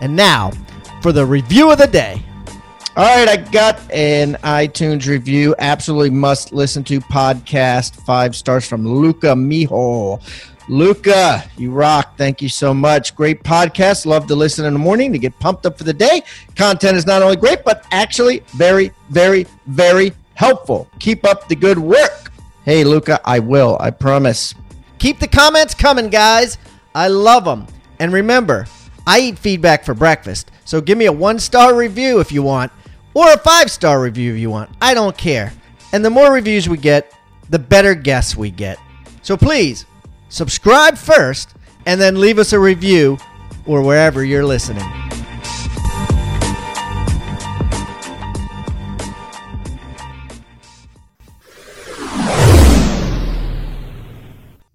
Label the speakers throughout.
Speaker 1: And now for the review of the day. All right, I got an iTunes review. Absolutely must listen to podcast. Five stars from Luca Mijo. Luca, you rock. Thank you so much. Great podcast. Love to listen in the morning to get pumped up for the day. Content is not only great, but actually very, very, very helpful. Keep up the good work. Hey, Luca, I will. I promise. Keep the comments coming, guys. I love them. And remember, I eat feedback for breakfast, so give me a one star review if you want, or a five star review if you want. I don't care. And the more reviews we get, the better guests we get. So please, subscribe first and then leave us a review or wherever you're listening.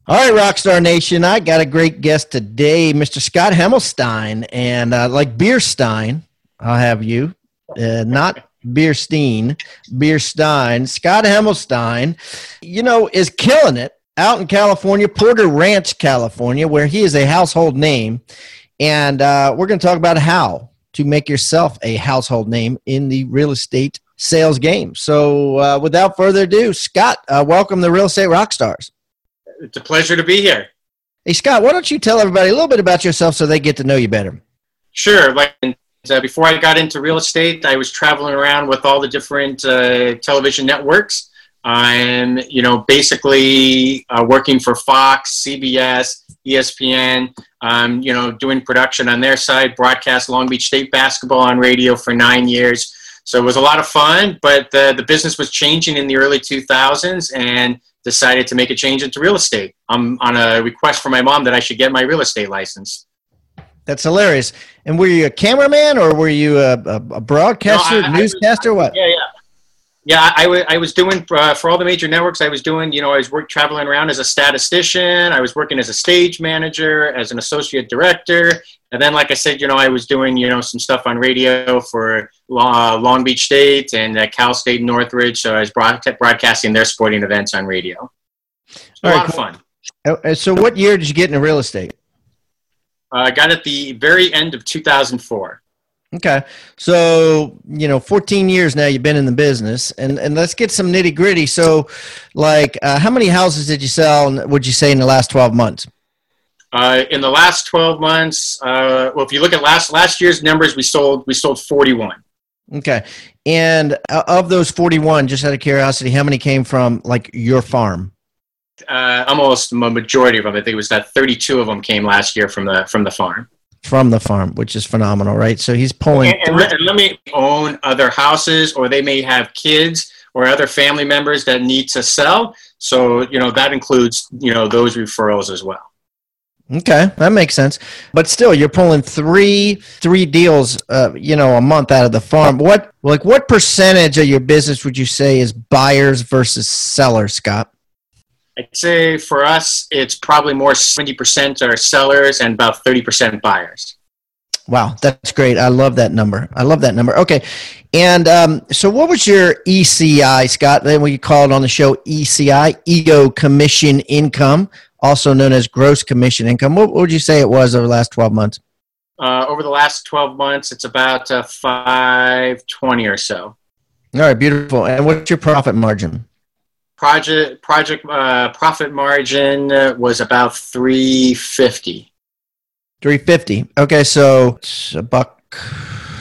Speaker 1: All right, Rockstar Nation, I got a great guest today, Mr. Scott Hemmelstein. And uh, like Beerstein, I'll have you, uh, not Beerstein, Beerstein. Scott Hemmelstein, you know, is killing it out in California, Porter Ranch, California, where he is a household name. And uh, we're going to talk about how to make yourself a household name in the real estate sales game. So, uh, without further ado, Scott, uh, welcome to Real Estate Rockstars.
Speaker 2: It's a pleasure to be here.
Speaker 1: Hey, Scott, why don't you tell everybody a little bit about yourself so they get to know you better?
Speaker 2: Sure. Like uh, before I got into real estate, I was traveling around with all the different uh, television networks. I'm, you know, basically uh, working for Fox, CBS, ESPN. Um, you know, doing production on their side, broadcast Long Beach State basketball on radio for nine years. So it was a lot of fun, but the, the business was changing in the early 2000s, and decided to make a change into real estate. I'm on a request from my mom that I should get my real estate license.
Speaker 1: That's hilarious. And were you a cameraman or were you a, a, a broadcaster, no, I, newscaster, I was, what?
Speaker 2: Yeah, yeah. Yeah, I, w- I was doing uh, for all the major networks. I was doing, you know, I was work traveling around as a statistician. I was working as a stage manager, as an associate director, and then, like I said, you know, I was doing, you know, some stuff on radio for uh, Long Beach State and uh, Cal State Northridge. So I was broadcasting their sporting events on radio. a lot of fun.
Speaker 1: Uh, so, what year did you get into real estate?
Speaker 2: Uh, I got at the very end of 2004.
Speaker 1: Okay. So, you know, 14 years now you've been in the business and, and let's get some nitty gritty. So like, uh, how many houses did you sell, would you say in the last 12 months?
Speaker 2: Uh, in the last 12 months, uh, well, if you look at last, last year's numbers, we sold, we sold 41.
Speaker 1: Okay. And uh, of those 41, just out of curiosity, how many came from like your farm?
Speaker 2: Uh, almost a majority of them. I think it was that 32 of them came last year from the, from the farm
Speaker 1: from the farm, which is phenomenal, right? So he's pulling.
Speaker 2: And, and, let, and let me own other houses, or they may have kids or other family members that need to sell. So you know that includes you know those referrals as well.
Speaker 1: Okay, that makes sense. But still, you're pulling three three deals, uh, you know, a month out of the farm. What like what percentage of your business would you say is buyers versus sellers, Scott?
Speaker 2: I'd say for us, it's probably more 70% are sellers and about 30% buyers.
Speaker 1: Wow, that's great. I love that number. I love that number. Okay. And um, so, what was your ECI, Scott? Then we call it on the show ECI, Ego Commission Income, also known as Gross Commission Income. What, what would you say it was over the last 12 months?
Speaker 2: Uh, over the last 12 months, it's about uh, 520 or so.
Speaker 1: All right, beautiful. And what's your profit margin?
Speaker 2: Project project uh, profit margin was about 350
Speaker 1: 350 okay so it's a buck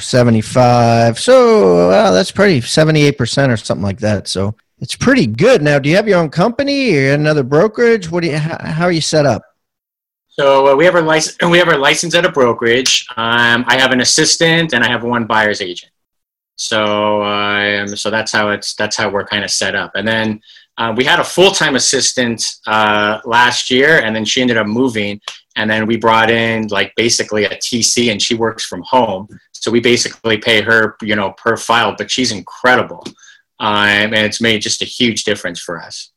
Speaker 1: 75 so well, that's pretty 78% or something like that. So it's pretty good. Now do you have your own company? Or another brokerage? What do you how, how are you set up?
Speaker 2: So uh, we have our license we have our license at a brokerage. Um, i have an assistant and i have one buyer's agent. So um, so that's how it's that's how we're kind of set up. And then Uh, we had a full time assistant uh, last year, and then she ended up moving. And then we brought in like basically a TC, and she works from home. So we basically pay her, you know, per file. But she's incredible, um, and it's made just a huge difference for us.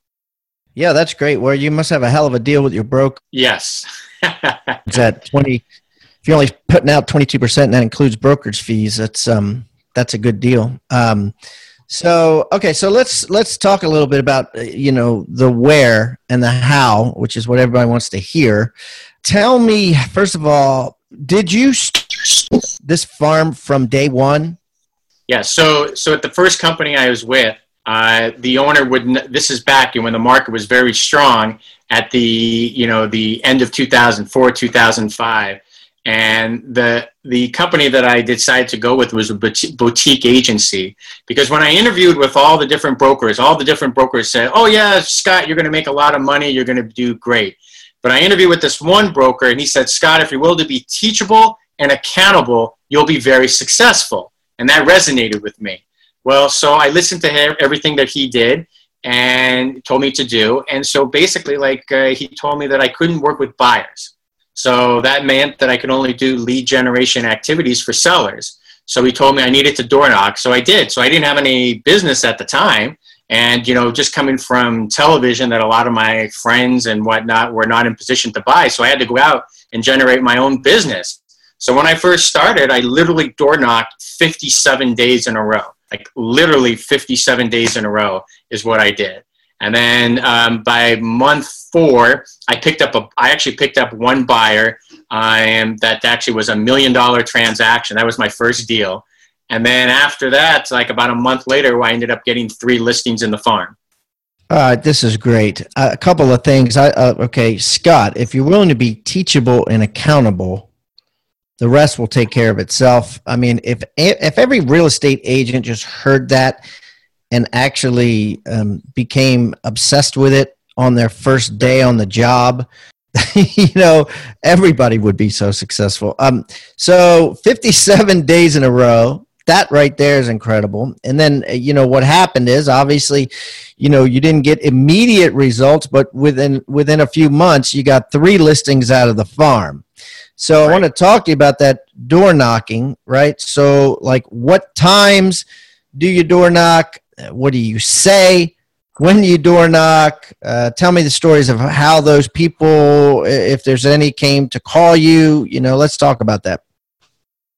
Speaker 1: Yeah, that's great. Well, you must have a hell of a deal with your broker.
Speaker 2: Yes.
Speaker 1: it's at twenty. If you're only putting out twenty two percent, and that includes brokerage fees, that's um that's a good deal. Um, so okay, so let's let's talk a little bit about uh, you know the where and the how, which is what everybody wants to hear. Tell me first of all, did you this farm from day one?
Speaker 2: Yeah. So so at the first company I was with, uh, the owner would. This is back when the market was very strong at the you know the end of 2004 2005 and the the company that I decided to go with was a boutique agency because when I interviewed with all the different brokers, all the different brokers said, "Oh yeah, Scott, you're going to make a lot of money. You're going to do great." But I interviewed with this one broker, and he said, "Scott, if you're willing to be teachable and accountable, you'll be very successful." And that resonated with me. Well, so I listened to him, everything that he did, and told me to do. And so basically, like uh, he told me that I couldn't work with buyers so that meant that I could only do lead generation activities for sellers. So he told me I needed to door knock. So I did. So I didn't have any business at the time. And, you know, just coming from television that a lot of my friends and whatnot were not in position to buy. So I had to go out and generate my own business. So when I first started, I literally door knocked 57 days in a row. Like literally 57 days in a row is what I did. And then um, by month four, I picked up a. I actually picked up one buyer. Um, that actually was a million dollar transaction. That was my first deal. And then after that, like about a month later, I ended up getting three listings in the farm.
Speaker 1: Uh, this is great. Uh, a couple of things. I, uh, okay, Scott, if you're willing to be teachable and accountable, the rest will take care of itself. I mean, if if every real estate agent just heard that and actually um, became obsessed with it on their first day on the job. You know everybody would be so successful. Um, so 57 days in a row that right there is incredible. And then uh, you know what happened is obviously you know you didn't get immediate results but within within a few months you got three listings out of the farm. So right. i want to talk to you about that door knocking right? So like what times do you door knock what do you say? When do you door knock? Uh, tell me the stories of how those people, if there's any, came to call you. You know, let's talk about that.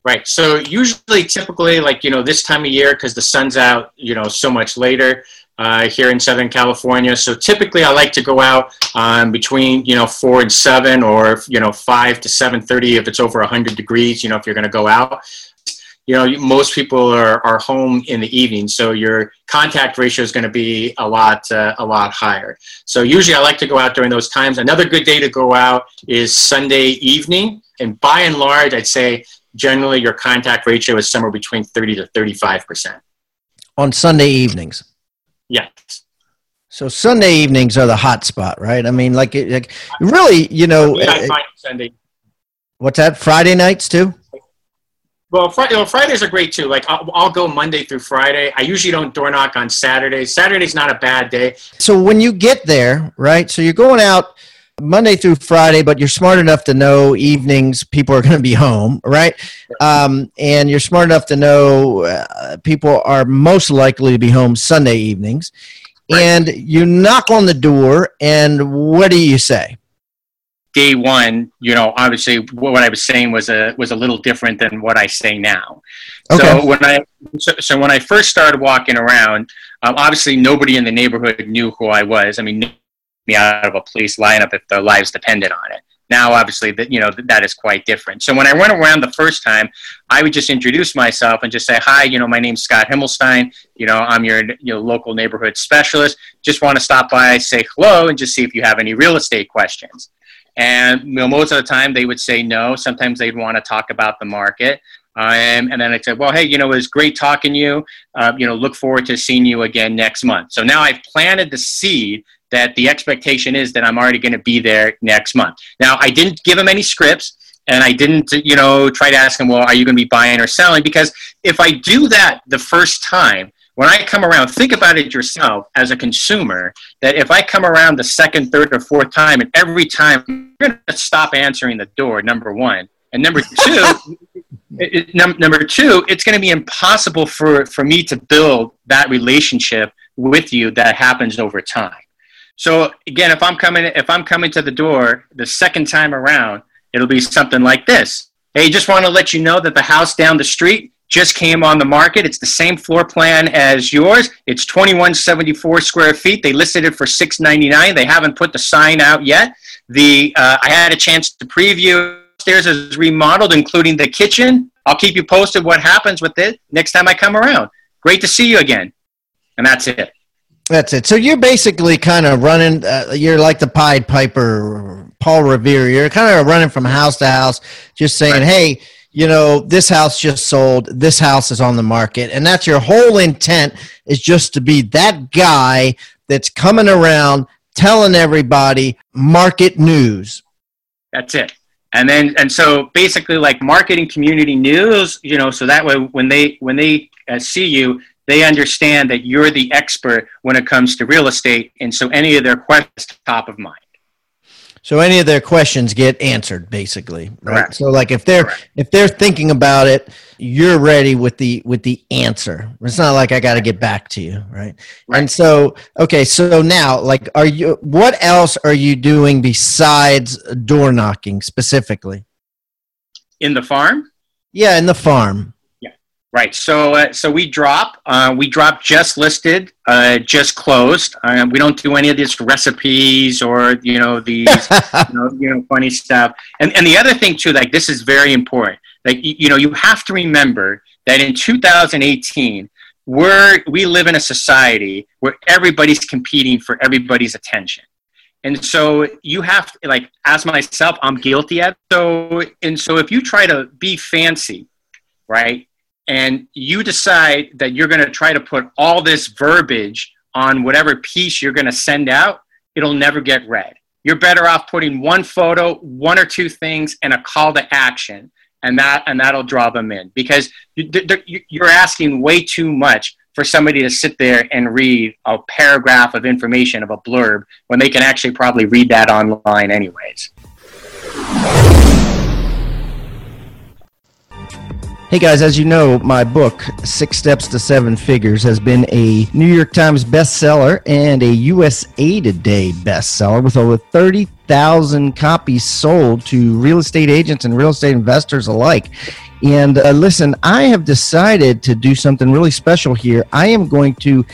Speaker 2: Right. So usually, typically, like you know, this time of year because the sun's out, you know, so much later uh, here in Southern California. So typically, I like to go out um, between you know four and seven, or you know five to seven thirty if it's over hundred degrees. You know, if you're going to go out you know most people are, are home in the evening so your contact ratio is going to be a lot uh, a lot higher so usually i like to go out during those times another good day to go out is sunday evening and by and large i'd say generally your contact ratio is somewhere between 30 to 35 percent
Speaker 1: on sunday evenings
Speaker 2: yes
Speaker 1: so Sunday evenings are the hot spot, right? I mean, like, like really, you know.
Speaker 2: Yeah, Sunday.
Speaker 1: What's that? Friday nights too.
Speaker 2: Well, Friday, well, Fridays are great too. Like I'll, I'll, go Monday through Friday. I usually don't door knock on Saturdays. Saturday's not a bad day.
Speaker 1: So when you get there, right? So you're going out Monday through Friday, but you're smart enough to know evenings people are going to be home, right? Um, and you're smart enough to know uh, people are most likely to be home Sunday evenings. Right. And you knock on the door, and what do you say?
Speaker 2: Day one, you know, obviously what I was saying was a was a little different than what I say now. Okay. So when I so, so when I first started walking around, um, obviously nobody in the neighborhood knew who I was. I mean, me out of a police lineup if their lives depended on it. Now, obviously, that you know that is quite different. So when I went around the first time, I would just introduce myself and just say, "Hi, you know, my name's Scott Himmelstein. You know, I'm your you know local neighborhood specialist. Just want to stop by, say hello, and just see if you have any real estate questions." And you know, most of the time they would say no. Sometimes they'd want to talk about the market. Um, and then I said, well, hey, you know, it was great talking to you. Uh, you know, look forward to seeing you again next month. So now I've planted the seed that the expectation is that I'm already going to be there next month. Now, I didn't give them any scripts and I didn't, you know, try to ask them, well, are you going to be buying or selling? Because if I do that the first time, when I come around, think about it yourself as a consumer. That if I come around the second, third, or fourth time, and every time you're going to stop answering the door, number one, and number two, it, num- number two, it's going to be impossible for for me to build that relationship with you that happens over time. So again, if I'm coming if I'm coming to the door the second time around, it'll be something like this. Hey, just want to let you know that the house down the street just came on the market. It's the same floor plan as yours. It's 2174 square feet. They listed it for 699. They haven't put the sign out yet. The uh, I had a chance to preview. Upstairs is remodeled, including the kitchen. I'll keep you posted what happens with it next time I come around. Great to see you again. And that's it.
Speaker 1: That's it. So you're basically kind of running. Uh, you're like the Pied Piper, Paul Revere. You're kind of running from house to house, just saying, right. "Hey, you know, this house just sold. This house is on the market. And that's your whole intent is just to be that guy that's coming around telling everybody market news.
Speaker 2: That's it. And then, and so basically like marketing community news, you know, so that way when they, when they uh, see you, they understand that you're the expert when it comes to real estate. And so any of their questions top of mind.
Speaker 1: So any of their questions get answered, basically, right? So like if they're Correct. if they're thinking about it, you're ready with the with the answer. It's not like I got to get back to you, right? right? And so okay, so now like, are you? What else are you doing besides door knocking specifically?
Speaker 2: In the farm?
Speaker 1: Yeah, in the farm.
Speaker 2: Right. So, uh, so we drop. Uh, we drop just listed, uh, just closed. Uh, we don't do any of these recipes or you know these you, know, you know funny stuff. And and the other thing too, like this is very important. Like you know, you have to remember that in 2018, we're we live in a society where everybody's competing for everybody's attention. And so you have to, like, as myself, I'm guilty of. So and so if you try to be fancy, right? And you decide that you're going to try to put all this verbiage on whatever piece you're going to send out, it'll never get read. You're better off putting one photo, one or two things, and a call to action, and that and that'll draw them in because you're asking way too much for somebody to sit there and read a paragraph of information of a blurb when they can actually probably read that online anyways.
Speaker 1: Hey guys, as you know, my book, Six Steps to Seven Figures, has been a New York Times bestseller and a USA Today bestseller with over 30,000 copies sold to real estate agents and real estate investors alike. And uh, listen, I have decided to do something really special here. I am going to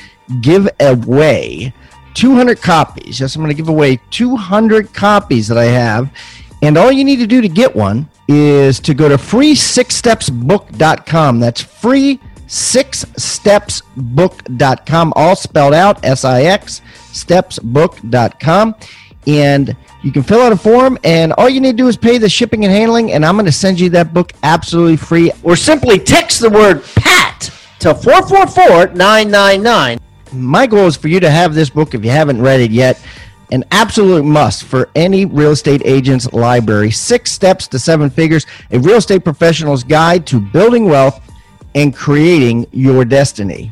Speaker 1: give away 200 copies. Yes, I'm going to give away 200 copies that I have. And all you need to do to get one is to go to free6stepsbook.com. That's free sixstepsbook.com, all spelled out S I X stepsbook.com. And you can fill out a form, and all you need to do is pay the shipping and handling, and I'm going to send you that book absolutely free. Or simply text the word PAT to 444 999. My goal is for you to have this book if you haven't read it yet an absolute must for any real estate agent's library. Six steps to seven figures, a real estate professional's guide to building wealth and creating your destiny.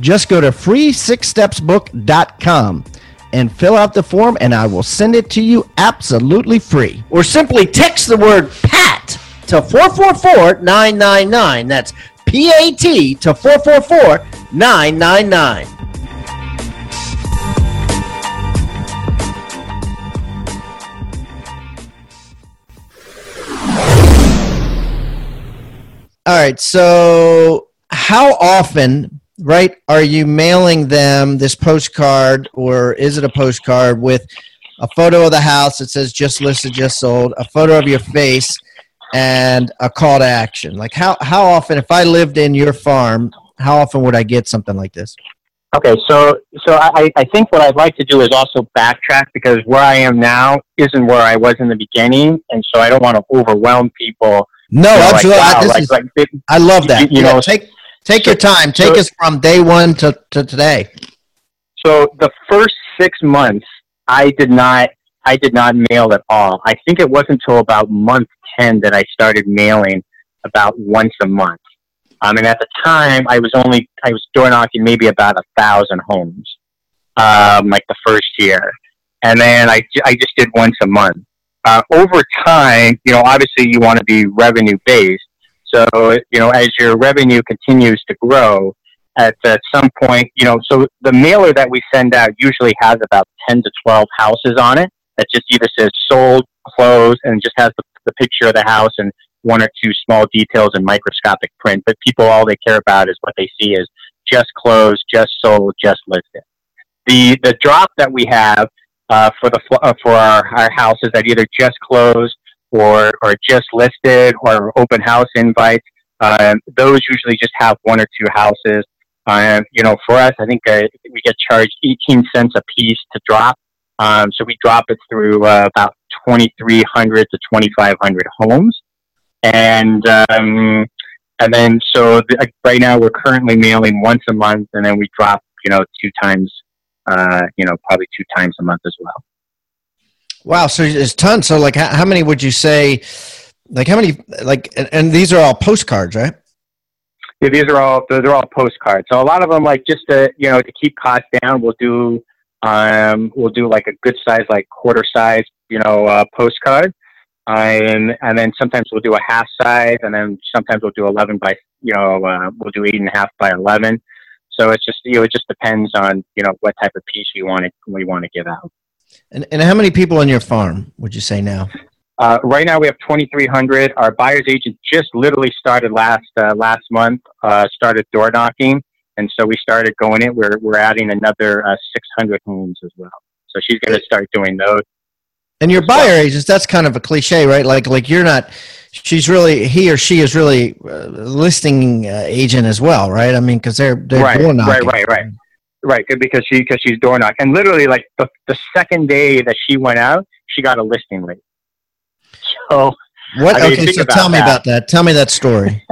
Speaker 1: Just go to free6stepsbook.com and fill out the form, and I will send it to you absolutely free. Or simply text the word PAT to 444 999. That's P A T to 444 999. All right. So, how often, right, are you mailing them this postcard, or is it a postcard with a photo of the house that says "just listed, just sold," a photo of your face, and a call to action? Like, how how often, if I lived in your farm, how often would I get something like this?
Speaker 3: Okay, so so I, I think what I'd like to do is also backtrack because where I am now isn't where I was in the beginning, and so I don't want to overwhelm people
Speaker 1: no, you know, absolutely. Like, wow, like, is, like, it, I love that. You, you yeah, know, take take so, your time. Take so, us from day one to, to today.
Speaker 3: So the first six months, I did not I did not mail at all. I think it wasn't until about month ten that I started mailing about once a month. Um, and at the time, I was only I was door knocking maybe about a thousand homes, um, like the first year, and then I I just did once a month. Uh, over time, you know, obviously you want to be revenue based. So you know, as your revenue continues to grow, at, at some point, you know, so the mailer that we send out usually has about ten to twelve houses on it. That just either says sold, closed, and just has the, the picture of the house and one or two small details in microscopic print, but people all they care about is what they see is just closed, just sold, just listed. The the drop that we have uh, for the uh, for our, our houses that either just closed or or just listed or open house invites, uh, those usually just have one or two houses. Um, you know, for us, I think uh, we get charged 18 cents a piece to drop. Um, so we drop it through uh, about 2,300 to 2,500 homes and um, and then so the, right now we're currently mailing once a month, and then we drop you know two times, uh, you know probably two times a month as well.
Speaker 1: Wow, so there's tons. So like, how, how many would you say? Like how many? Like, and, and these are all postcards, right?
Speaker 3: Yeah, these are all they're all postcards. So a lot of them, like just to you know to keep costs down, we'll do um, we'll do like a good size, like quarter size, you know, uh, postcard and and then sometimes we'll do a half size, and then sometimes we'll do 11 by you know uh, we'll do eight and a half by 11. So it's just you know it just depends on you know what type of piece we want to we want to give out.
Speaker 1: And and how many people on your farm would you say now?
Speaker 3: Uh, right now we have 2,300. Our buyer's agent just literally started last uh, last month. Uh, started door knocking, and so we started going in. We're we're adding another uh, 600 homes as well. So she's going to start doing those.
Speaker 1: And your buyer agents, that's kind of a cliche, right? Like, like you're not. She's really he or she is really a listing uh, agent as well, right? I mean, because they're they're
Speaker 3: right, door knocking. right, right, right, right. Because she because she's door knocking, and literally like the the second day that she went out, she got a listing lead. So
Speaker 1: what? I mean, okay, so tell me about that. Tell me that story.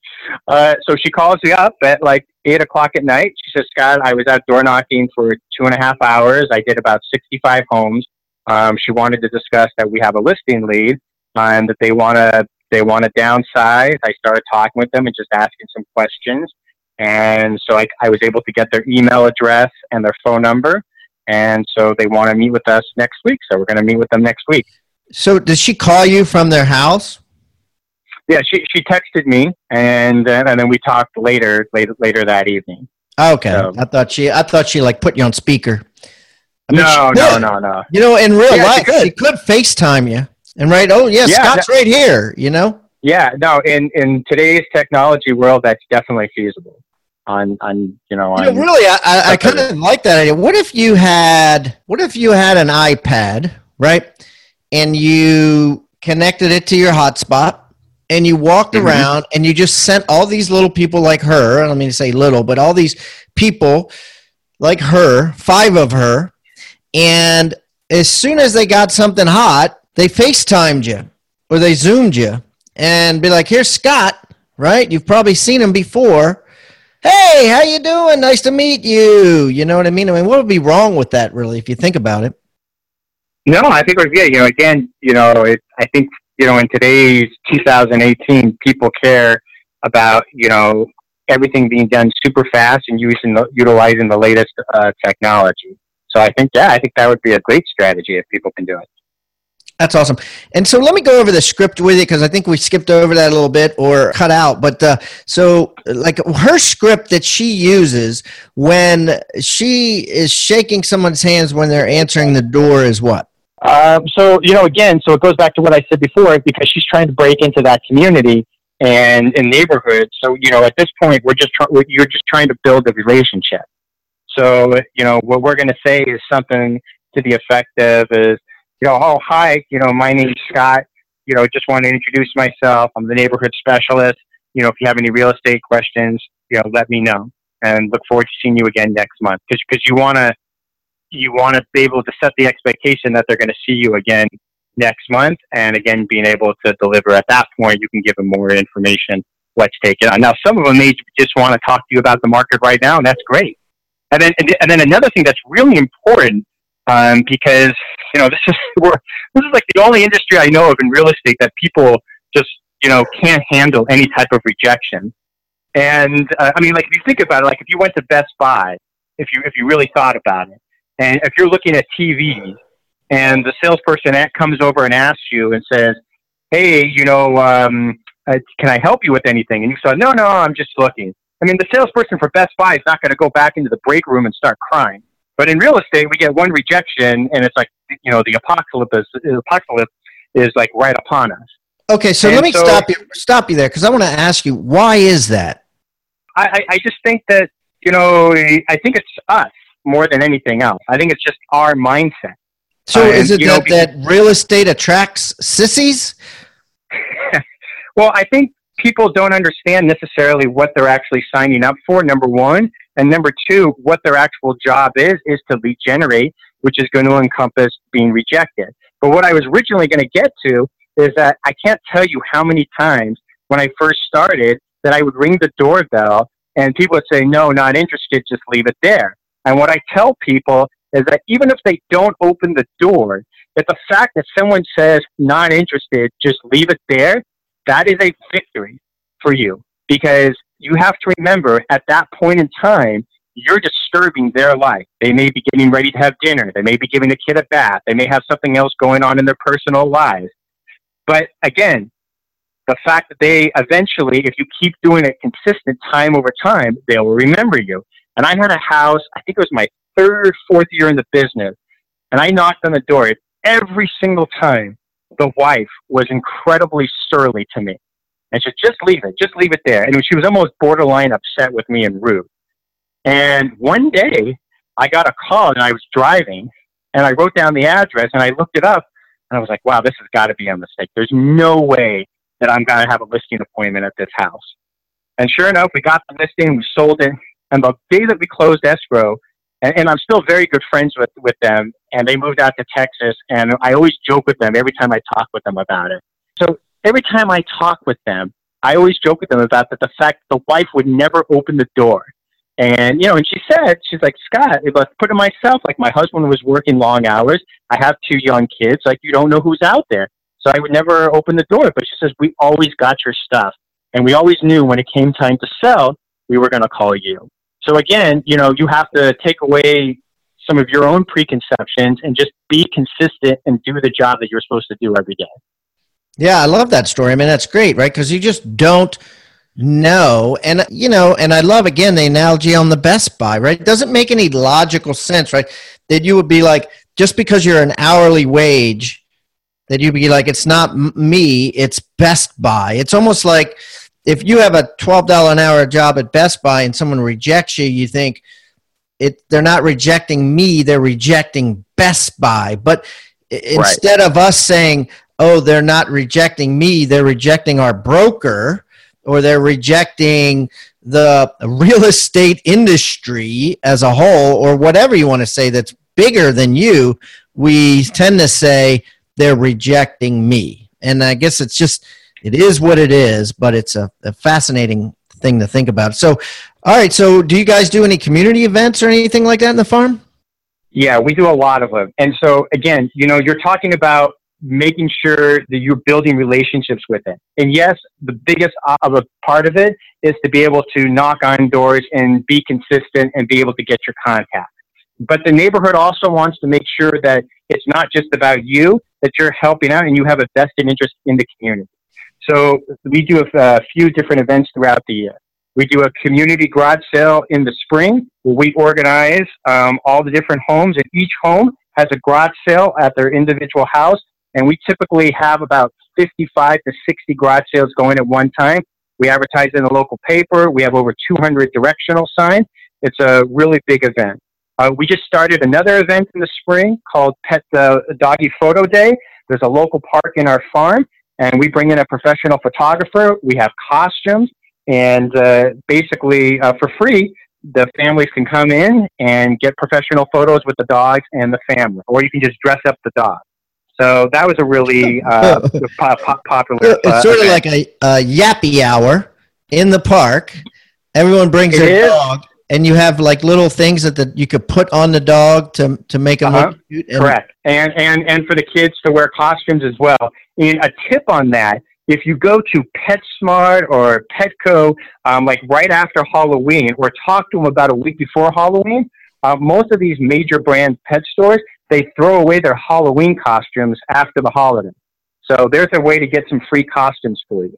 Speaker 3: uh, so she calls me up at like eight o'clock at night. She says, "Scott, I was out door knocking for two and a half hours. I did about sixty-five homes." Um, she wanted to discuss that we have a listing lead and that they want to they want to downsize. I started talking with them and just asking some questions. And so I, I was able to get their email address and their phone number. And so they want to meet with us next week. So we're going to meet with them next week.
Speaker 1: So did she call you from their house?
Speaker 3: Yeah, she, she texted me and uh, and then we talked later later later that evening.
Speaker 1: Okay, so, I thought she I thought she like put you on speaker.
Speaker 3: I mean, no, no, no, no.
Speaker 1: You know, in real yeah, life, she could. she could FaceTime you and right. Oh, yeah, yeah Scott's that, right here. You know.
Speaker 3: Yeah, no. In in today's technology world, that's definitely feasible. On on you know, on,
Speaker 1: you know really, I, I, I kind of like that idea. What if you had What if you had an iPad, right? And you connected it to your hotspot, and you walked mm-hmm. around, and you just sent all these little people like her. I don't mean to say little, but all these people like her, five of her, and as soon as they got something hot, they FaceTimed you or they Zoomed you and be like, here's Scott, right? You've probably seen him before. Hey, how you doing? Nice to meet you. You know what I mean? I mean, what would be wrong with that, really, if you think about it?
Speaker 3: No, I think yeah. You know, again, you know, it, I think you know, in today's 2018, people care about you know everything being done super fast and using the, utilizing the latest uh, technology. So I think, yeah, I think that would be a great strategy if people can do it.
Speaker 1: That's awesome. And so let me go over the script with you because I think we skipped over that a little bit or cut out. But uh, so, like her script that she uses when she is shaking someone's hands when they're answering the door is what?
Speaker 3: Um, so, you know, again, so it goes back to what I said before because she's trying to break into that community and in neighborhood. So, you know, at this point, we're just trying, you're just trying to build a relationship. So, you know, what we're going to say is something to the effect of is, you know, oh, hi, you know, my name's Scott. You know, just want to introduce myself. I'm the neighborhood specialist. You know, if you have any real estate questions, you know, let me know and look forward to seeing you again next month. Cause, cause you want to, you want to be able to set the expectation that they're going to see you again next month. And again, being able to deliver at that point, you can give them more information. Let's take it on. Now, some of them may just want to talk to you about the market right now, and that's great. And then, and then another thing that's really important, um, because you know this is this is like the only industry I know of in real estate that people just you know can't handle any type of rejection. And uh, I mean, like if you think about it, like if you went to Best Buy, if you if you really thought about it, and if you're looking at TVs, and the salesperson comes over and asks you and says, "Hey, you know, um, uh, can I help you with anything?" and you say, "No, no, I'm just looking." I mean, the salesperson for Best Buy is not going to go back into the break room and start crying. But in real estate, we get one rejection, and it's like you know the apocalypse. The apocalypse is like right upon us.
Speaker 1: Okay, so
Speaker 3: And
Speaker 1: let me
Speaker 3: so-
Speaker 1: stop you stop you there because I want to ask you why is that?
Speaker 3: I, I, I just think that you know I think it's us more than anything else. I think it's just our mindset.
Speaker 1: So
Speaker 3: Uh,
Speaker 1: is it
Speaker 3: you know,
Speaker 1: that, that real estate attracts sissies?
Speaker 3: Well, I think people don't understand necessarily what they're actually signing up for. Number one, and number two, what their actual job is is to lead generate, which is going to encompass being rejected. But what I was originally going to get to is that I can't tell you how many times when I first started that I would ring the doorbell and people would say, "No, not interested. Just leave it there." And what I tell people is that even if they don't open the door, that the fact that someone says not interested, just leave it there, that is a victory for you because you have to remember at that point in time, you're disturbing their life. They may be getting ready to have dinner. They may be giving the kid a bath. They may have something else going on in their personal lives. But again, the fact that they eventually, if you keep doing it consistent time over time, they will remember you. And I had a house, I think it was my third, fourth year in the business, and I knocked on the door. Every single time, the wife was incredibly surly to me. And she said, just leave it, just leave it there. And she was almost borderline upset with me and rude. And one day, I got a call and I was driving, and I wrote down the address and I looked it up, and I was like, wow, this has got to be a mistake. There's no way that I'm going to have a listing appointment at this house. And sure enough, we got the listing, we sold it, and the day that we closed escrow, and, and I'm still very good friends with, with them, and they moved out to Texas, and I always joke with them every time I talk with them about it. So every time I talk with them, I always joke with them about that the fact the wife would never open the door. And, you know, and she said, she's like, Scott, if I put it myself, like my husband was working long hours. I have two young kids. Like, you don't know who's out there. So I would never open the door. But she says, we always got your stuff. And we always knew when it came time to sell, we were going to call you. So again, you know, you have to take away some of your own preconceptions and just be consistent and do the job that you're supposed to do every day.
Speaker 1: Yeah, I love that story. I mean, that's great, right? Because you just don't know. And, you know, and I love, again, the analogy on the Best Buy, right? It doesn't make any logical sense, right? That you would be like, just because you're an hourly wage, that you'd be like, it's not me, it's Best Buy. It's almost like if you have a $12 an hour job at Best Buy and someone rejects you, you think, it, they're not rejecting me, they're rejecting Best Buy. But instead of us saying, oh, they're not rejecting me, they're rejecting our broker or they're rejecting the real estate industry as a whole or whatever you want to say that's bigger than you, we tend to say they're rejecting me. And I guess it's just, it is what it is, but it's a, a fascinating thing to think about. So, all right. So, do you guys do any community events or anything like that in the farm?
Speaker 3: Yeah, we do a lot of them. And so again, you know, you're talking about making sure that you're building relationships with it. And yes, the biggest of a part of it is to be able to knock on doors and be consistent and be able to get your contact. But the neighborhood also wants to make sure that it's not just about you, that you're helping out and you have a vested interest in the community. So we do a, a few different events throughout the year. We do a community garage sale in the spring where we organize um, all the different homes, and each home has a garage sale at their individual house. And we typically have about 55 to 60 garage sales going at one time. We advertise in the local paper. We have over 200 directional signs. It's a really big event. Uh, we just started another event in the spring called Pet uh, Doggy Photo Day. There's a local park in our farm, and we bring in a professional photographer. We have costumes, and uh, basically uh, for free, the families can come in and get professional photos with the dogs and the family, or you can just dress up the dog. So that was a really uh, po- po- popular.
Speaker 1: It's
Speaker 3: uh,
Speaker 1: sort of like a, a yappy hour in the park. Everyone brings
Speaker 3: It
Speaker 1: their
Speaker 3: is.
Speaker 1: dog, and you have like little things that the, you could put on the dog to to make them
Speaker 3: Uh-huh.
Speaker 1: look cute. And
Speaker 3: Correct. And, and, and for the kids to wear costumes as well. And a tip on that if you go to PetSmart or Petco, um, like right after Halloween, or talk to them about a week before Halloween, uh, most of these major brand pet stores, they throw away their Halloween costumes after the holiday. So there's a way to get some free costumes for you.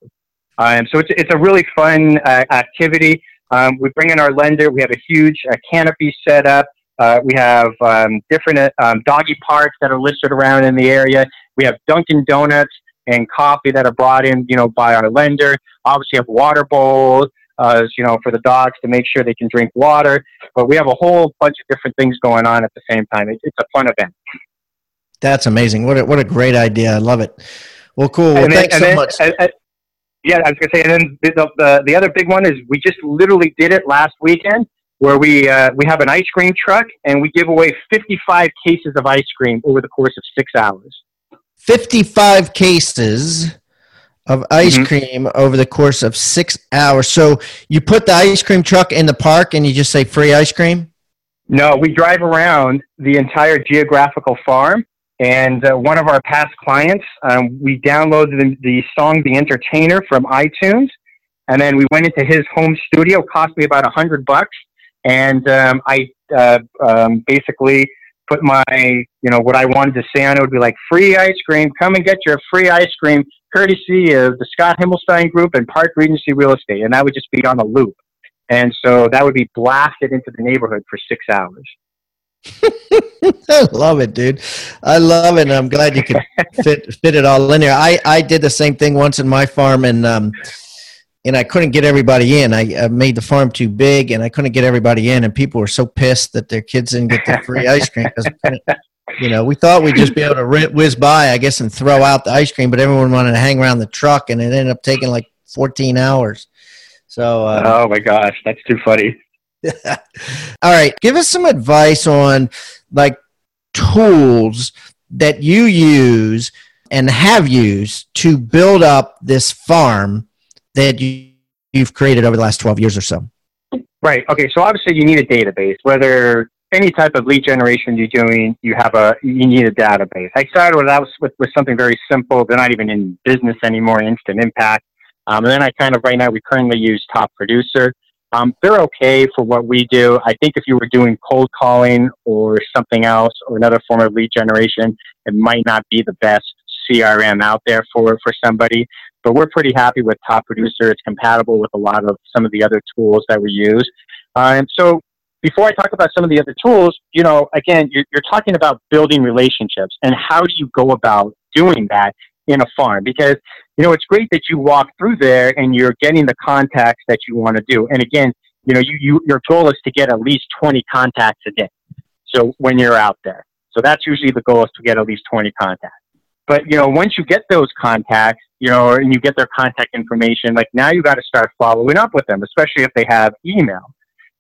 Speaker 3: Um, so it's, it's a really fun uh, activity. Um, we bring in our lender. We have a huge uh, canopy set up. Uh, we have um, different uh, um, doggy parks that are listed around in the area. We have Dunkin' Donuts and coffee that are brought in, you know, by our lender. Obviously, have water bowls, uh, you know, for the dogs to make sure they can drink water. But we have a whole bunch of different things going on at the same time. It's, it's a fun event.
Speaker 1: That's amazing. What a, what a great idea. I love it. Well, cool. Well,
Speaker 3: and
Speaker 1: thanks
Speaker 3: then,
Speaker 1: so
Speaker 3: then,
Speaker 1: much.
Speaker 3: yeah, I was gonna say, and then the, the the other big one is we just literally did it last weekend, where we uh, we have an ice cream truck and we give away 55 cases of ice cream over the course of six hours.
Speaker 1: 55 cases of ice
Speaker 3: Mhm.
Speaker 1: cream over the course of six hours. So you put the ice cream truck in the park and you just say free ice cream?
Speaker 3: No, we drive around the entire geographical farm. And uh, one of our past clients, um, we downloaded the, the song "The Entertainer" from iTunes, and then we went into his home studio. It cost me about a hundred bucks, and um, I uh, um, basically put my, you know, what I wanted to say on it would be like free ice cream. Come and get your free ice cream, courtesy of the Scott Himmelstein Group and Park Regency Real Estate, and that would just be on a loop. And so that would be blasted into the neighborhood for six hours.
Speaker 1: I love it, dude. I love it. And I'm glad you could fit fit it all in there. I, I did the same thing once in my farm and um and I couldn't get everybody in. I, I made the farm too big and I couldn't get everybody in and people were so pissed that their kids didn't get their free ice cream because you know, we thought we'd just be able to whiz by, I guess, and throw out the ice cream, but everyone wanted to hang around the truck, and it ended up taking like 14 hours. So, uh,
Speaker 3: oh my gosh, that's too funny.
Speaker 1: all right, give us some advice on like tools that you use and have used to build up this farm that you, you've created over the last 12 years or so.
Speaker 3: Right. Okay. So obviously you need a database. Whether any type of lead generation you're doing, you have a you need a database. I started with that with, with something very simple. They're not even in business anymore. Instant Impact. Um, and then I kind of right now we currently use Top Producer. Um, they're okay for what we do. I think if you were doing cold calling or something else or another form of lead generation, it might not be the best CRM out there for for somebody. But we're pretty happy with Top Producer. It's compatible with a lot of some of the other tools that we use. Um, so before I talk about some of the other tools, you know, again, you're, you're talking about building relationships and how do you go about doing that in a farm? Because, you know, it's great that you walk through there and you're getting the contacts that you want to do. And again, you know, you, you, your goal is to get at least 20 contacts a day. So when you're out there. So that's usually the goal is to get at least 20 contacts. But, you know, once you get those contacts, you know, and you get their contact information, like now you got to start following up with them, especially if they have email.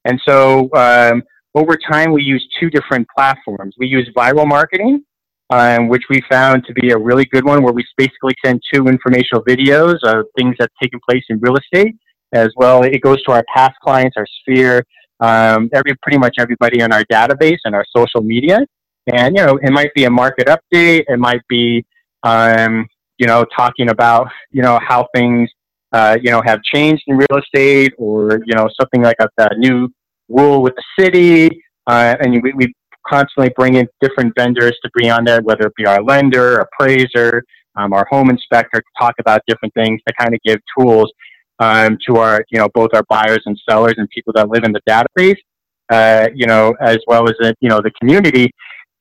Speaker 3: And so um, over time, we use two different platforms. We use Vyral Marketing, um, which we found to be a really good one, where we basically send two informational videos of things that's taken place in real estate, as well. It goes to our past clients, our sphere, um, every pretty much everybody on our database and our social media. And you know, it might be a market update. It might be, um, you know, talking about you know how things uh, you know, have changed in real estate or, you know, something like a, a new rule with the city. Uh, and we, we constantly bring in different vendors to be on there, whether it be our lender, appraiser, um, our home inspector to talk about different things to kind of give tools um, to our, you know, both our buyers and sellers and people that live in the database, uh, you know, as well as, you know, the community.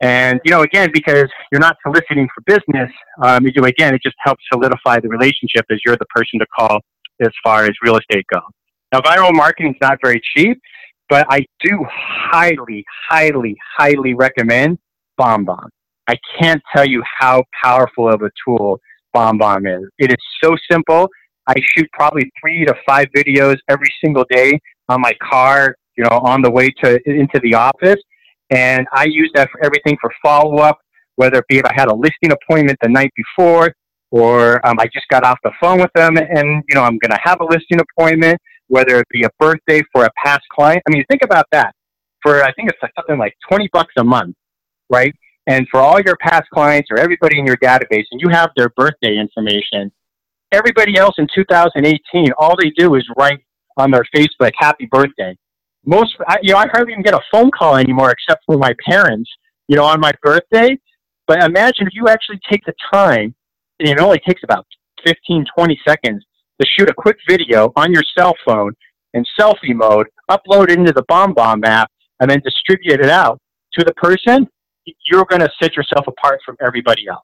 Speaker 3: And, you know, again, because you're not soliciting for business, um, you again, it just helps solidify the relationship as you're the person to call as far as real estate goes. Now, Vyral Marketing is not very cheap, but I do highly, highly, highly recommend BombBomb. I can't tell you how powerful of a tool BombBomb is. It is so simple. I shoot probably three to five videos every single day on my car, you know, on the way to into the office and I use that for everything for follow up, whether it be if I had a listing appointment the night before, or um, I just got off the phone with them and, you know, I'm going to have a listing appointment, whether it be a birthday for a past client. I mean, think about that. For, I think it's like something like 20 bucks a month, right? And for all your past clients or everybody in your database, and you have their birthday information, everybody else in 2018, all they do is write on their Facebook, "Happy birthday." Most, I, you know, I hardly even get a phone call anymore, except for my parents, you know, on my birthday. But imagine if you actually take the time, and it only takes about 15, 20 seconds to shoot a quick video on your cell phone in selfie mode, upload it into the BombBomb app, and then distribute it out to the person, you're going to set yourself apart from everybody else.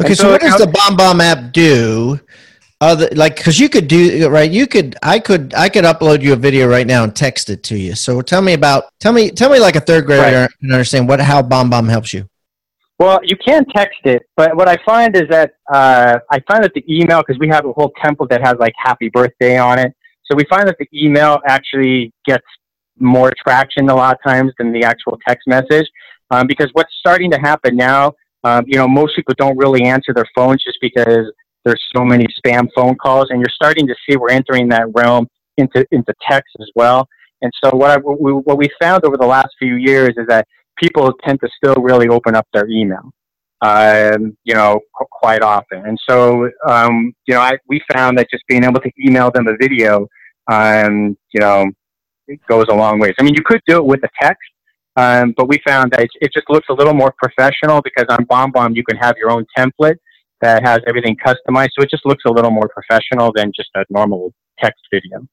Speaker 1: Okay, so, so what does the BombBomb app do? Other like because you could do right, you could I could I could upload you a video right now and text it to you. So tell me about tell me tell me like a third grader right. can understand what how BombBomb helps you.
Speaker 3: Well, you can text it, but what I find is that uh, I find that the email because we have a whole template that has like "Happy Birthday" on it. So we find that the email actually gets more traction a lot of times than the actual text message. Um, because what's starting to happen now um, you know, most people don't really answer their phones just because there's so many spam phone calls, and you're starting to see we're entering that realm into into text as well. And so what I we, what we found over the last few years is that people tend to still really open up their email, um, you know, quite often. And so um, you know, I we found that just being able to email them a video, um, you know, it goes a long ways. I mean, you could do it with a text, um, but we found that it just looks a little more professional because on BombBomb you can have your own template that has everything customized. So it just looks a little more professional than just a normal text video.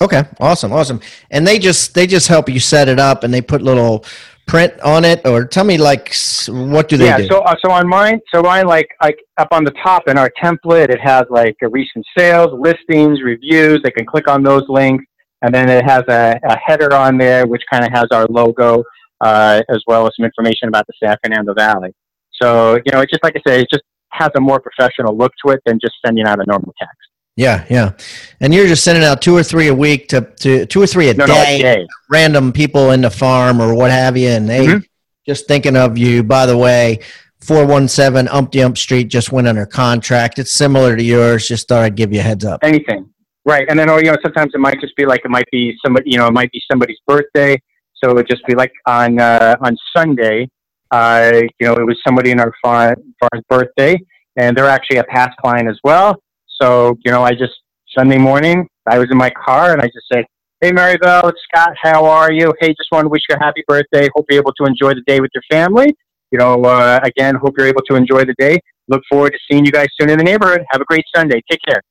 Speaker 1: Okay, awesome, awesome. And they just they just help you set it up, and they put little print on it, or tell me like what do they
Speaker 3: yeah,
Speaker 1: do?
Speaker 3: so uh, so on mine, so mine like like up on the top in our template, it has like a recent sales, listings, reviews. They can click on those links, and then it has a, a header on there which kind of has our logo uh, as well as some information about the San Fernando Valley. So, you know, it's just like I say, it just has a more professional look to it than just sending out a normal text.
Speaker 1: Yeah, yeah. And you're just sending out two or three a week to, to two or three a, no, day, no, a day, random people in the farm or what have you, and they mm-hmm. just thinking of you. By the way, 417 Umpty Ump Street just went under contract. It's similar to yours. Just thought I'd give you a heads up.
Speaker 3: Anything. Right. And then, or, you know, sometimes it might just be like, it might be somebody, you know, it might be somebody's birthday so it would just be like on uh, on Sunday, uh, you know, it was somebody in our farm, farm's birthday, and they're actually a past client as well. So you know, I just Sunday morning, I was in my car and I just said, "Hey, Maribel, it's Scott. How are you? Hey, just want to wish you a happy birthday. Hope you're able to enjoy the day with your family. You know, uh, again, hope you're able to enjoy the day. Look forward to seeing you guys soon in the neighborhood. Have a great Sunday. Take care.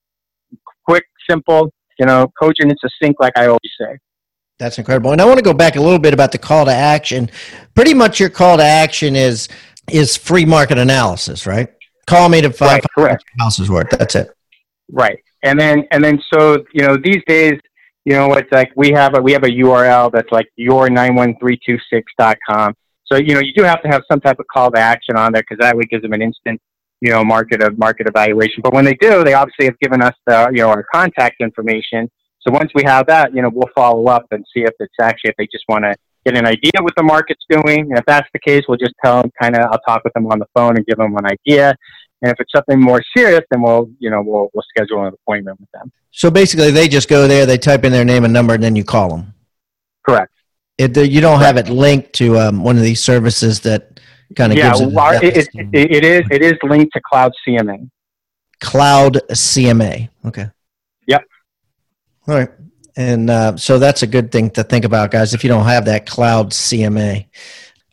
Speaker 3: Simple, you know, cogent and succinct, like I always say.
Speaker 1: That's incredible. And I want to go back a little bit about the call to action. Pretty much your call to action is is free market analysis, right? Call me to five right, houses worth. That's it.
Speaker 3: Right. And then and then so, you know, these days, you know, it's like we have a we have a URL that's like your91326.com. So, you know, you do have to have some type of call to action on there because that way gives them an instant, you know, market of market evaluation. But when they do, they obviously have given us the, you know, our contact information so once we have that, you know, we'll follow up and see if it's actually if they just want to get an idea what the market's doing. And if that's the case, we'll just tell them kind of I'll talk with them on the phone and give them an idea. And if it's something more serious, then we'll you know we'll we'll schedule an appointment with them.
Speaker 1: So basically, they just go there, they type in their name and number, and then you call them.
Speaker 3: Correct.
Speaker 1: It, you don't have it linked to um, one of these services that kind of
Speaker 3: yeah,
Speaker 1: gives
Speaker 3: well, it, it, it, it is it is linked to Cloud CMA.
Speaker 1: Cloud CMA. Okay.
Speaker 3: Yep.
Speaker 1: All right. And uh, so that's a good thing to think about, guys, if you don't have that cloud CMA.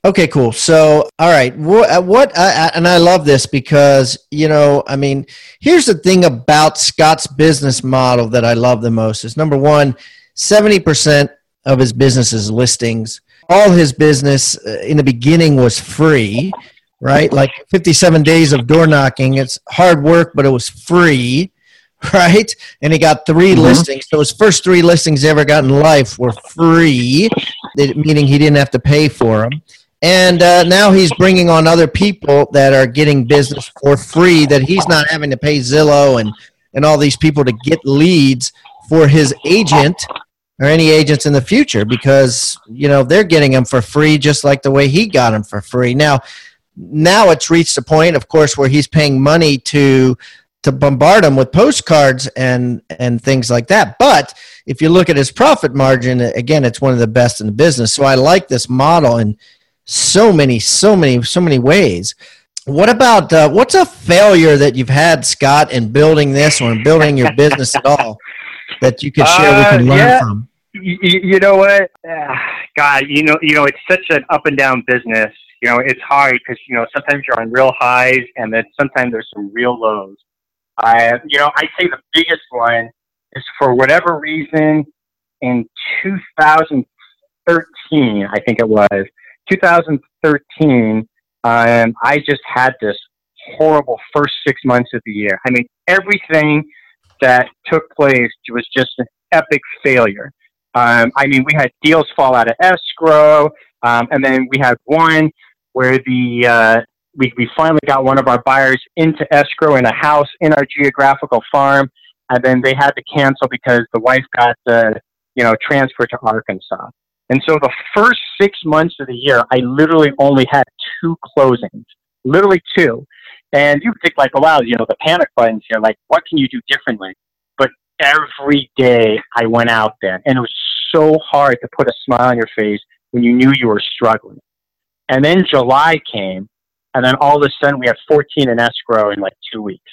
Speaker 1: Okay, cool. So, all right, what, uh, what uh, and I love this because you know, I mean, here's the thing about Scott's business model that I love the most is number one, seventy percent of his business is listings. All his business uh, in the beginning was free, right? Like fifty-seven days of door knocking. It's hard work, but it was free, right? And he got 3 mm-hmm. listings. So his first three listings he ever got in life were free, meaning he didn't have to pay for them and uh, now he's bringing on other people that are getting business for free that he's not having to pay Zillow and, and all these people to get leads for his agent or any agents in the future because you know they're getting them for free just like the way he got them for free. Now now it's reached a point of course where he's paying money to to bombard them with postcards and and things like that. But if you look at his profit margin again it's one of the best in the business. So i like this model and so many, so many, so many ways. What about uh, what's a failure that you've had, Scott, in building this or in building your business at all that you could share? Uh, we can learn yeah. from.
Speaker 3: You, you know what, uh, God, you know, you know, it's such an up and down business. You know, it's hard because you know sometimes you're on real highs, and then sometimes there's some real lows. I, you know, I say the biggest one is for whatever reason in 2013, I think it was. 2013, um, I just had this horrible first six months of the year. I mean, everything that took place was just an epic failure. Um, I mean, we had deals fall out of escrow, um, and then we had one where the uh, we, we finally got one of our buyers into escrow in a house in our geographical farm, and then they had to cancel because the wife got uh, you know transferred to Arkansas. And so the first six months of the year, I literally only had two closings, literally two. And you think like, oh, wow, you know, the panic buttons here, like, what can you do differently? But every day I went out there and it was so hard to put a smile on your face when you knew you were struggling. And then July came and then all of a sudden we had 14 in escrow in like two weeks.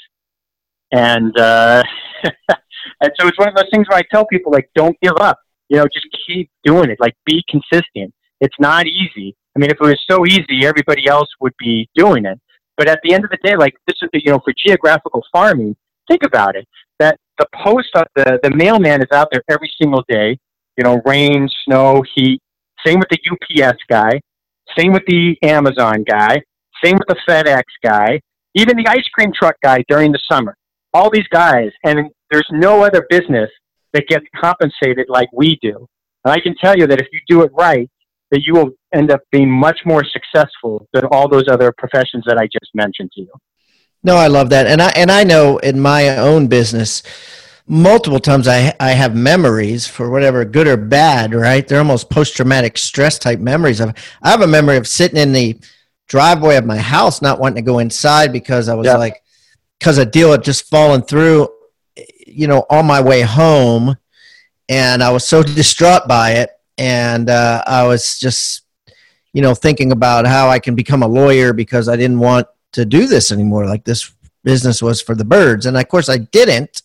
Speaker 3: And, uh, and so it's one of those things where I tell people like, don't give up you know, just keep doing it. Like, be consistent. It's not easy. I mean, if it was so easy, everybody else would be doing it. But at the end of the day, like this is, you know, for geographical farming, think about it. That the post, uh, the the mailman is out there every single day. You know, rain, snow, heat. Same with the UPS guy. Same with the Amazon guy. Same with the FedEx guy. Even the ice cream truck guy during the summer. All these guys, and there's no other business that gets compensated like we do. And I can tell you that if you do it right, that you will end up being much more successful than all those other professions that I just mentioned to you.
Speaker 1: No, I love that. And I and I know in my own business multiple times I I have memories for whatever good or bad, right? They're almost post traumatic stress type memories of I have a memory of sitting in the driveway of my house not wanting to go inside because I was yep. like because a deal had just fallen through you know, on my way home, and I was so distraught by it, and uh, I was just, you know, thinking about how I can become a lawyer because I didn't want to do this anymore. Like this business was for the birds, and of course I didn't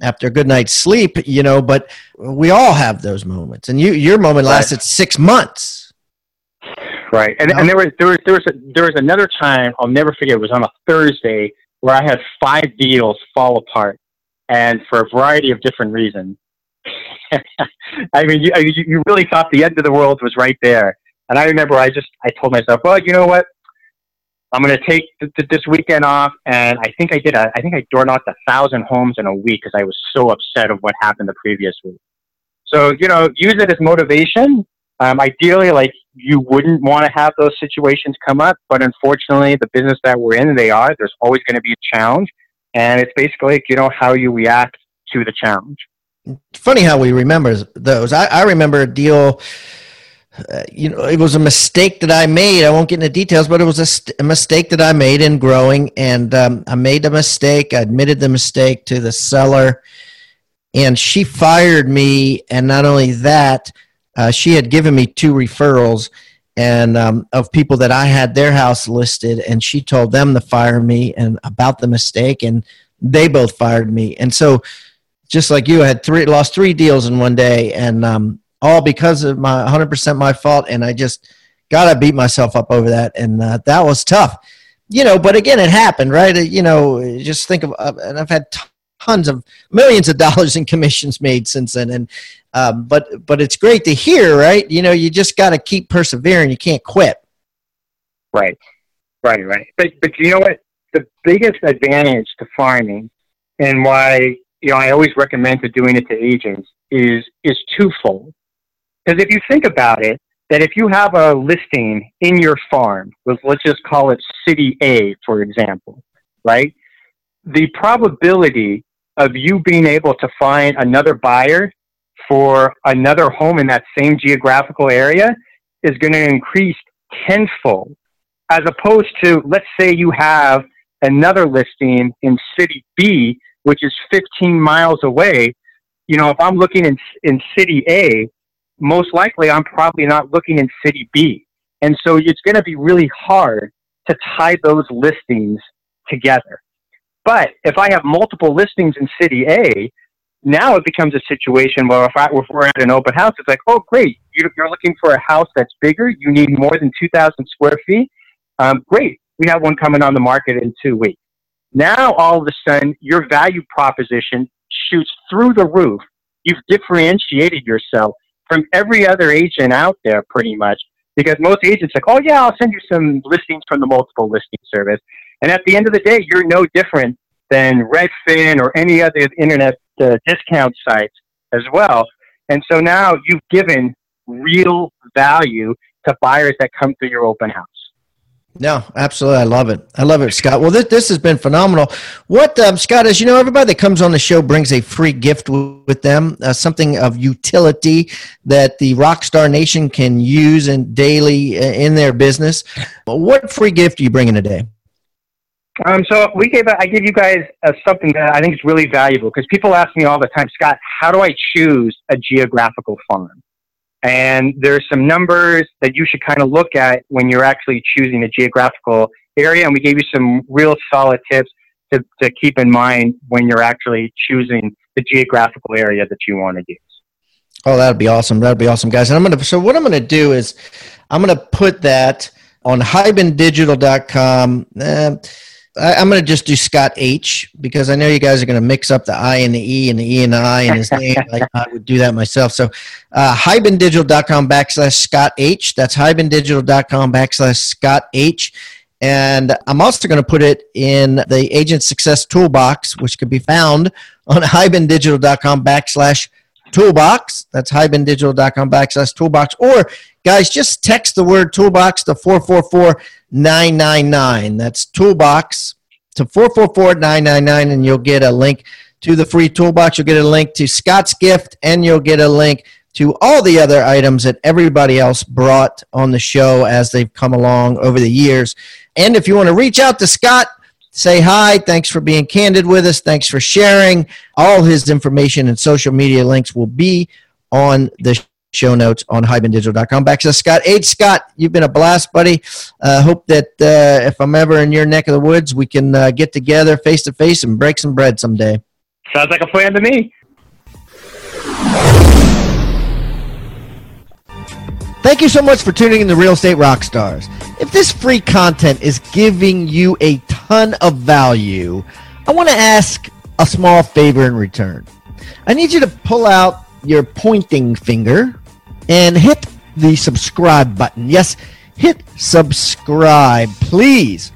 Speaker 1: after a good night's sleep, you know. But we all have those moments, and you, your moment lasted right. six months.
Speaker 3: Right, and, and there was there was there was a, there was another time I'll never forget. It was on a Thursday where I had five deals fall apart and for a variety of different reasons. I mean, you, you really thought the end of the world was right there. And I remember I just, I told myself, well, you know what? I'm going to take th- th- this weekend off. And I think I did, a, I think I door knocked a thousand homes in a week because I was so upset of what happened the previous week. So, you know, use it as motivation. Um, ideally, like you wouldn't want to have those situations come up, but unfortunately, the business that we're in, they are. There's always going to be a challenge. And it's basically, you know, how you react to the challenge.
Speaker 1: Funny how we remember those. I, I remember a deal. Uh, you know, it was a mistake that I made. I won't get into details, but it was a, st- a mistake that I made in growing, and um, I made a mistake. I admitted the mistake to the seller, and she fired me. And not only that, uh, she had given me two referrals, and um, of people that I had their house listed, and she told them to fire me and about the mistake, and they both fired me. And so just like you, I had three lost three deals in one day, and um, all because of my 100% my fault. And I just gotta beat myself up over that, and uh, that was tough. You know, but again, it happened, right? You know, just think of, uh, and I've had tons of millions of dollars in commissions made since then, and um, but but it's great to hear, right? You know, you just got to keep persevering. You can't quit.
Speaker 3: Right, right, right. But but you know what? The biggest advantage to farming, and why you know I always recommend to doing it to agents is is twofold. Because if you think about it, that if you have a listing in your farm, let's just call it City A, for example, right? The probability of you being able to find another buyer for another home in that same geographical area is going to increase tenfold as opposed to, let's say you have another listing in city B, which is 15 miles away. You know, if I'm looking in, in city A, most likely I'm probably not looking in city B. And so it's going to be really hard to tie those listings together. But if I have multiple listings in city A, now it becomes a situation where if, I, if we're at an open house, it's like, oh, great, you're looking for a house that's bigger. You need more than 2,000 square feet. Um, great, we have one coming on the market in two weeks. Now, all of a sudden, your value proposition shoots through the roof. You've differentiated yourself from every other agent out there, pretty much, because most agents like, oh, yeah, I'll send you some listings from the multiple listing service. And at the end of the day, you're no different than Redfin or any other internet uh, discount sites as well. And so now you've given real value to buyers that come through your open house.
Speaker 1: No, absolutely. I love it. I love it, Scott. Well, this, this has been phenomenal. What, um, Scott, as you know, everybody that comes on the show brings a free gift w- with them, uh, something of utility that the Rockstar Nation can use in daily uh, in their business. What free gift are you bringing today?
Speaker 3: Um, so we gave I give you guys uh, something that I think is really valuable because people ask me all the time, Scott, how do I choose a geographical farm? And there's some numbers that you should kind of look at when you're actually choosing a geographical area. And we gave you some real solid tips to, to keep in mind when you're actually choosing the geographical area that you want to use.
Speaker 1: Oh, that'd be awesome. That'd be awesome, guys. And I'm gonna. So what I'm gonna do is, I'm gonna put that on hibandigital.com. Uh, I, am going to just do Scott H because I know you guys are going to mix up the I and the E and the E and the I in his name. like I would do that myself. So, uh, hibandigital.com backslash Scott H. That's hibandigital.com backslash Scott H. And I'm also going to put it in the Agent Success Toolbox, which can be found on hibandigital.com backslash toolbox. That's hibandigital.com backslash toolbox. Or, guys, just text the word toolbox to 444 999. That's toolbox to 444 999, and you'll get a link to the free toolbox. You'll get a link to Scott's gift, and you'll get a link to all the other items that everybody else brought on the show as they've come along over the years. And if you want to reach out to Scott, say hi. Thanks for being candid with us. Thanks for sharing. All his information and social media links will be on the show notes on hibandigital.com. Back to Scott H. Scott, you've been a blast, buddy. Uh, hope that uh, if I'm ever in your neck of the woods, we can uh, get together face to face and break some bread someday.
Speaker 3: Sounds like a plan to me.
Speaker 1: Thank you so much for tuning in to Real Estate Rockstars. If this free content is giving you a ton of value, I want to ask a small favor in return. I need you to pull out your pointing finger and hit the subscribe button. Yes, hit subscribe, please.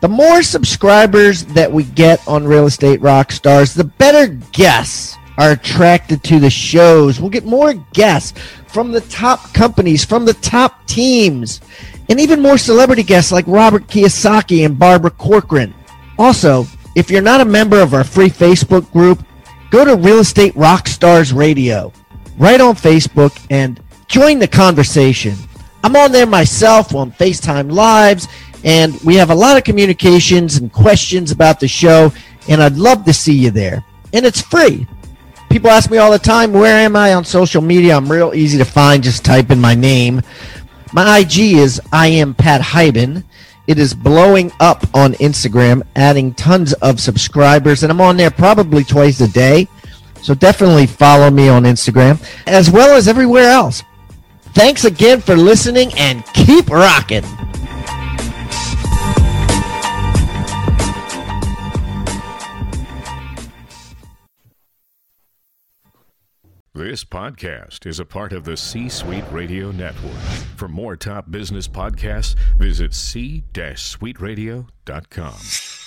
Speaker 1: The more subscribers that we get on Real Estate Rockstars, the better guests are attracted to the shows. We'll get more guests from the top companies, from the top teams, and even more celebrity guests like Robert Kiyosaki and Barbara Corcoran. Also, if you're not a member of our free Facebook group, go to Real Estate Rockstars Radio right on Facebook and join the conversation. I'm on there myself on FaceTime Lives, and we have a lot of communications and questions about the show, and I'd love to see you there. And it's free. People ask me all the time, where am I on social media? I'm real easy to find. Just type in my name. My IG is I am Pat Hiban. It is blowing up on Instagram, adding tons of subscribers, and I'm on there probably twice a day. So definitely follow me on Instagram as well as everywhere else. Thanks again for listening and keep rocking.
Speaker 4: This podcast is a part of the C Suite Radio Network. For more top business podcasts, visit c-suiteradio.com.